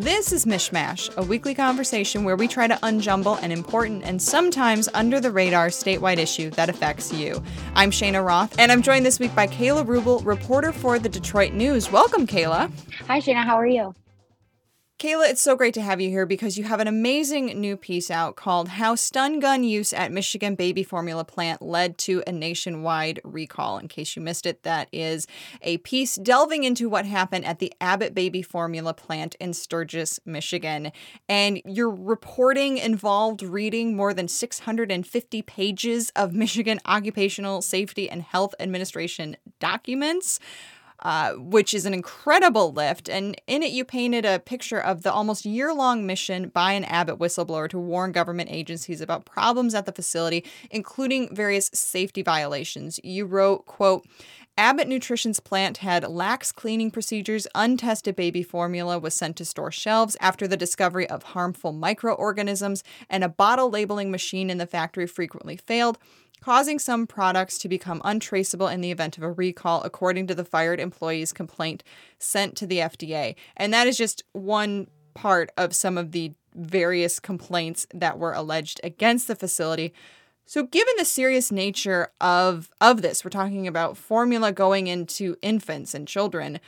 This is MichMash, a weekly conversation where we try to unjumble an important and sometimes under the radar statewide issue that affects you. I'm Cheyna Roth, and I'm joined this week by Kayla Ruble, reporter for the Detroit News. Welcome, Kayla. Hi, Cheyna. How are you? Kayla, it's so great to have you here because you have an amazing new piece out called How Stun Gun Use at Michigan Baby Formula Plant Led to a Nationwide Recall. In case you missed it, that is a piece delving into what happened at the Abbott Baby Formula Plant in Sturgis, Michigan. And your reporting involved reading more than 650 pages of Michigan Occupational Safety and Health Administration documents. Uh, which is an incredible lift. And in it, you painted a picture of the almost year long mission by an Abbott whistleblower to warn government agencies about problems at the facility, including various safety violations. You wrote, quote, Abbott Nutrition's plant had lax cleaning procedures, untested baby formula was sent to store shelves after the discovery of harmful microorganisms, and a bottle labeling machine in the factory frequently failed causing some products to become untraceable in the event of a recall, according to the fired employee's complaint sent to the FDA. And that is just one part of some of the various complaints that were alleged against the facility. So given the serious nature of of this, we're talking about formula going into infants and children.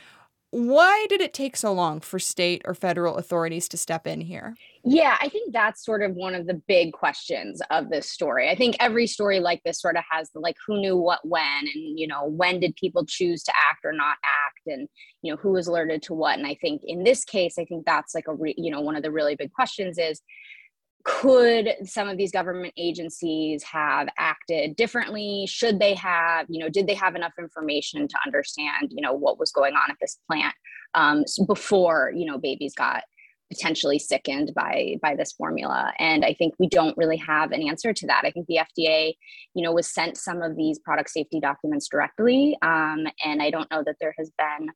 Why did it take so long for state or federal authorities to step in here? Yeah, I think that's sort of one of the big questions of this story. I think every story like this sort of has the like who knew what when and you know when did people choose to act or not act and you know who was alerted to what and I think in this case I think that's like a re- you know one of the really big questions is could some of these government agencies have acted differently should they have you know did they have enough information to understand you know what was going on at this plant um, before you know babies got potentially sickened by by this formula and i think we don't really have an answer to that i think the fda you know was sent some of these product safety documents directly um, and i don't know that there has been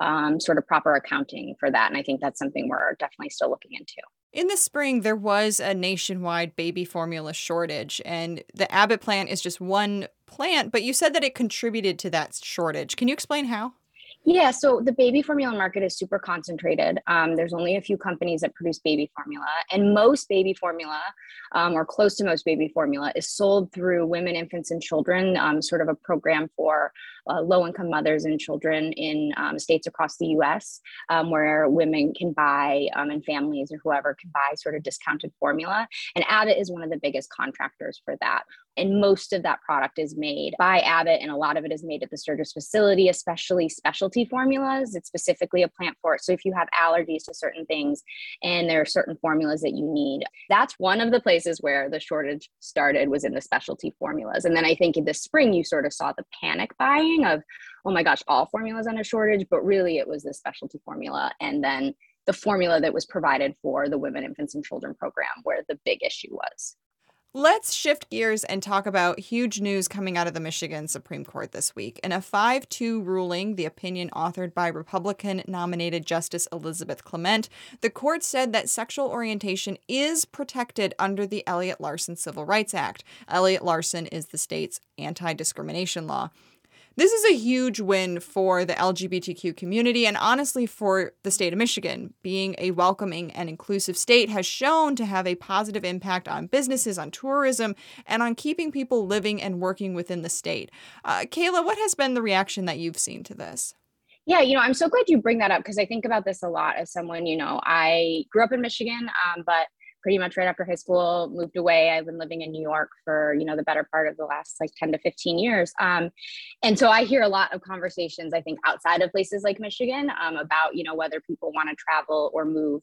um, sort of proper accounting for that and i think that's something we're definitely still looking into in the spring, there was a nationwide baby formula shortage, and the Abbott plant is just one plant, but you said that it contributed to that shortage. Can you explain how? Yeah, so the baby formula market is super concentrated. Um, there's only a few companies that produce baby formula, and most baby formula, um, or close to most baby formula, is sold through Women, Infants, and Children, um, sort of a program for uh, low income mothers and children in um, states across the US, um, where women can buy um, and families or whoever can buy sort of discounted formula. And Abbott is one of the biggest contractors for that. And most of that product is made by Abbott, and a lot of it is made at the Sturgis facility, especially specialty formulas. It's specifically a plant for it. So if you have allergies to certain things and there are certain formulas that you need, that's one of the places where the shortage started was in the specialty formulas. And then I think in the spring, you sort of saw the panic buying of, oh my gosh, all formulas on a shortage, but really it was the specialty formula. And then the formula that was provided for the women, infants, and children program where the big issue was. Let's shift gears and talk about huge news coming out of the Michigan Supreme Court this week. In a 5 2 ruling, the opinion authored by Republican nominated Justice Elizabeth Clement, the court said that sexual orientation is protected under the Elliott Larsen Civil Rights Act. Elliott Larsen is the state's anti discrimination law. This is a huge win for the LGBTQ community and honestly for the state of Michigan. Being a welcoming and inclusive state has shown to have a positive impact on businesses, on tourism, and on keeping people living and working within the state. Uh, Kayla, what has been the reaction that you've seen to this? Yeah, you know, I'm so glad you bring that up because I think about this a lot as someone, you know, I grew up in Michigan, um, but pretty much right after high school moved away i've been living in new york for you know the better part of the last like 10 to 15 years um, and so i hear a lot of conversations i think outside of places like michigan um, about you know whether people want to travel or move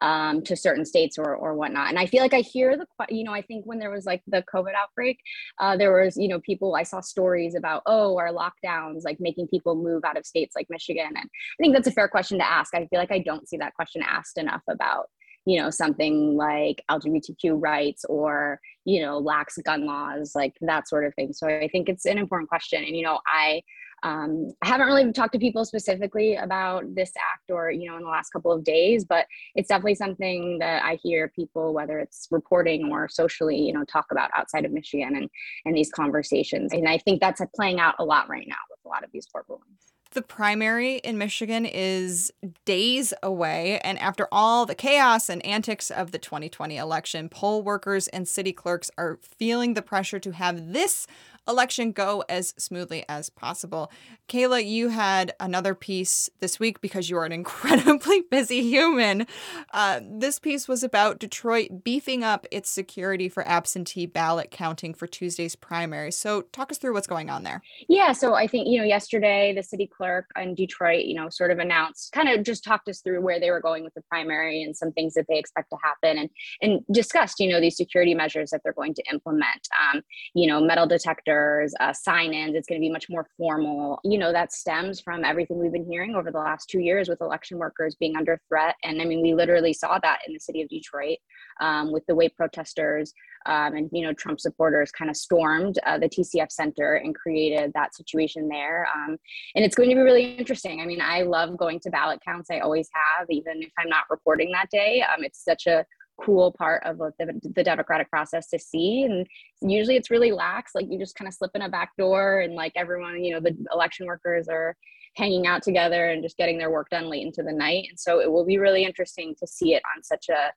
um, to certain states or, or whatnot. And I feel like I hear the, you know, I think when there was like the COVID outbreak, uh, there was, you know, people, I saw stories about, oh, our lockdowns, like making people move out of states like Michigan. And I think that's a fair question to ask. I feel like I don't see that question asked enough about you know something like lgbtq rights or you know lax gun laws like that sort of thing so i think it's an important question and you know i um, I haven't really talked to people specifically about this act or, you know, in the last couple of days, but it's definitely something that I hear people, whether it's reporting or socially, you know, talk about outside of Michigan and, and these conversations. And I think that's playing out a lot right now with a lot of these court rulings. The primary in Michigan is days away, and after all the chaos and antics of the 2020 election, poll workers and city clerks are feeling the pressure to have this election go as smoothly as possible. Kayla, you had another piece this week because you are an incredibly busy human. Uh, this piece was about Detroit beefing up its security for absentee ballot counting for Tuesday's primary. So, talk us through what's going on there. Yeah, so I think, you know, yesterday the city clerk in Detroit, you know, sort of announced, kind of just talked us through where they were going with the primary and some things that they expect to happen and, and discussed, you know, these security measures that they're going to implement. Um, you know, metal detector uh, sign-ins. It's going to be much more formal. You know, that stems from everything we've been hearing over the last two years with election workers being under threat. And I mean, we literally saw that in the city of Detroit um, with the way protesters um, and you know Trump supporters kind of stormed uh, the TCF Center and created that situation there. Um, and it's going to be really interesting. I mean, I love going to ballot counts. I always have, even if I'm not reporting that day. Um, it's such a cool part of the, the democratic process to see and usually it's really lax like you just kind of slip in a back door and like everyone you know the election workers are hanging out together and just getting their work done late into the night and so it will be really interesting to see it on such a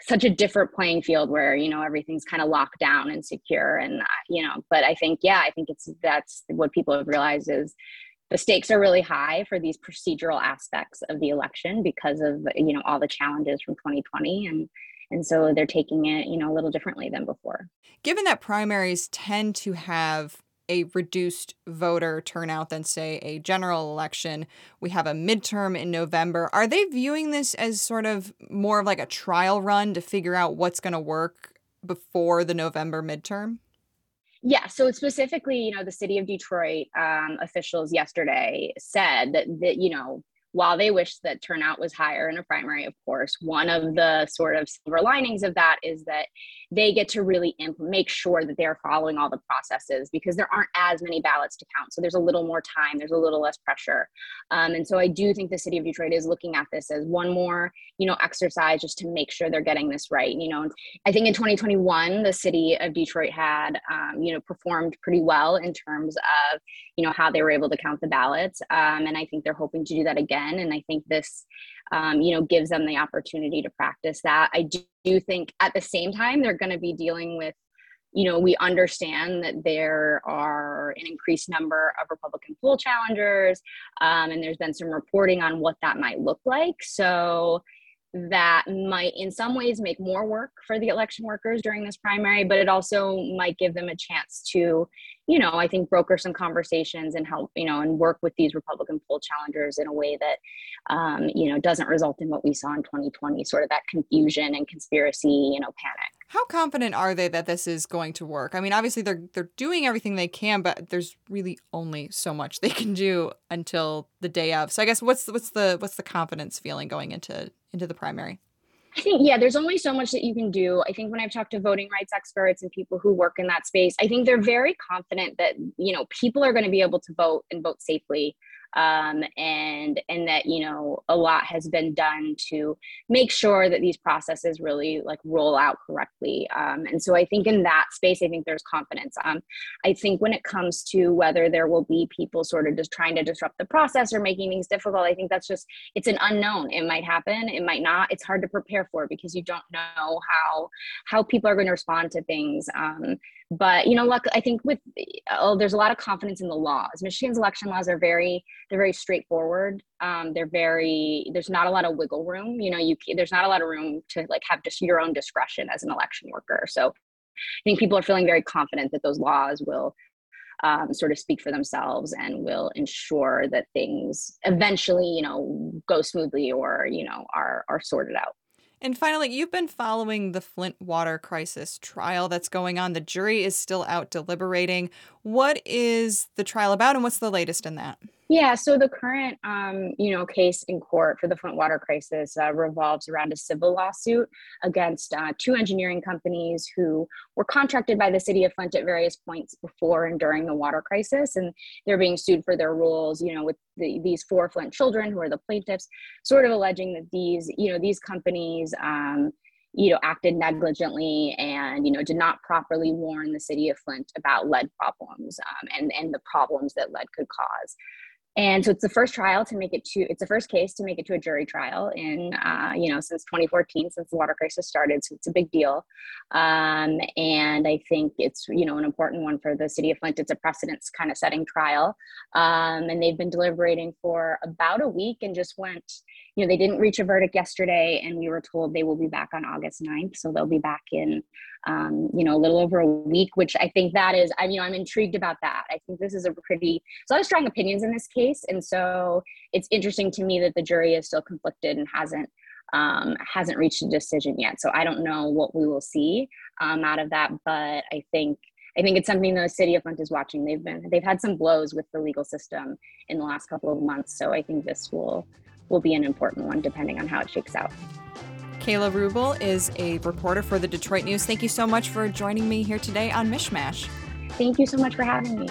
such a different playing field where you know everything's kind of locked down and secure and uh, you know but i think yeah i think it's that's what people have realized is the stakes are really high for these procedural aspects of the election because of you know all the challenges from 2020 and and so they're taking it you know a little differently than before. Given that primaries tend to have a reduced voter turnout than say a general election we have a midterm in november are they viewing this as sort of more of like a trial run to figure out what's going to work before the november midterm? Yeah, so specifically, you know, the city of Detroit um, officials yesterday said that, that, you know, while they wish that turnout was higher in a primary, of course, one of the sort of silver linings of that is that they get to really imp- make sure that they're following all the processes because there aren't as many ballots to count. So there's a little more time, there's a little less pressure. Um, and so I do think the city of Detroit is looking at this as one more, you know, exercise just to make sure they're getting this right. You know, I think in 2021, the city of Detroit had, um, you know, performed pretty well in terms of, you know, how they were able to count the ballots. Um, and I think they're hoping to do that again. And I think this, um, you know, gives them the opportunity to practice that. I do, do think at the same time they're going to be dealing with you know, we understand that there are an increased number of Republican poll challengers, um, and there's been some reporting on what that might look like. So that might, in some ways, make more work for the election workers during this primary, but it also might give them a chance to, you know, I think broker some conversations and help, you know, and work with these Republican poll challengers in a way that, um, you know, doesn't result in what we saw in 2020, sort of that confusion and conspiracy, you know, panic. How confident are they that this is going to work? I mean, obviously they're they're doing everything they can, but there's really only so much they can do until the day of. So I guess what's what's the what's the confidence feeling going into into the primary? I think, yeah, there's only so much that you can do. I think when I've talked to voting rights experts and people who work in that space, I think they're very confident that, you know, people are going to be able to vote and vote safely um, and and that you know a lot has been done to make sure that these processes really like roll out correctly. Um, and so i think in that space i think there's confidence. Um, i think when it comes to whether there will be people sort of just trying to disrupt the process or making things difficult i think that's just it's an unknown. It might happen it might not. It's hard to prepare for because you don't know how how people are going to respond to things. Um, but you know look i think with oh, there's a lot of confidence in the laws. Michigan's election laws are very they're very straightforward. Um, they're very there's not a lot of wiggle room. You know you there's not a lot of room to like have just your own discretion as an election worker. So i think people are feeling very confident that those laws will um, sort of speak for themselves and will ensure that things eventually you know go smoothly or you know are are sorted out and finally, you've been following the Flint water crisis trial that's going on. The jury is still out deliberating. What is the trial about and what's the latest in that? Yeah, so the current, um, you know, case in court for the Flint water crisis uh, revolves around a civil lawsuit against uh, two engineering companies who were contracted by the city of Flint at various points before and during the water crisis, and they're being sued for their roles, you know, with the, these four Flint children who are the plaintiffs, sort of alleging that these, you know, these companies. Um, you know acted negligently and you know did not properly warn the city of flint about lead problems um, and and the problems that lead could cause and so it's the first trial to make it to it's the first case to make it to a jury trial in uh, you know since 2014 since the water crisis started so it's a big deal. Um, and i think it's you know an important one for the city of flint. It's a precedence kind of setting trial. Um, and they've been deliberating for about a week and just went you know they didn't reach a verdict yesterday and we were told they will be back on august 9th so they'll be back in um, you know a little over a week which i think that is i you know i'm intrigued about that i think this is a pretty there's a lot of strong opinions in this case and so it's interesting to me that the jury is still conflicted and hasn't um, hasn't reached a decision yet so i don't know what we will see um, out of that but i think I think it's something the city of Flint is watching. They've been they've had some blows with the legal system in the last couple of months, so I think this will will be an important one depending on how it shakes out. Kayla Ruble is a reporter for the Detroit News. Thank you so much for joining me here today on MichMash. Thank you so much for having me.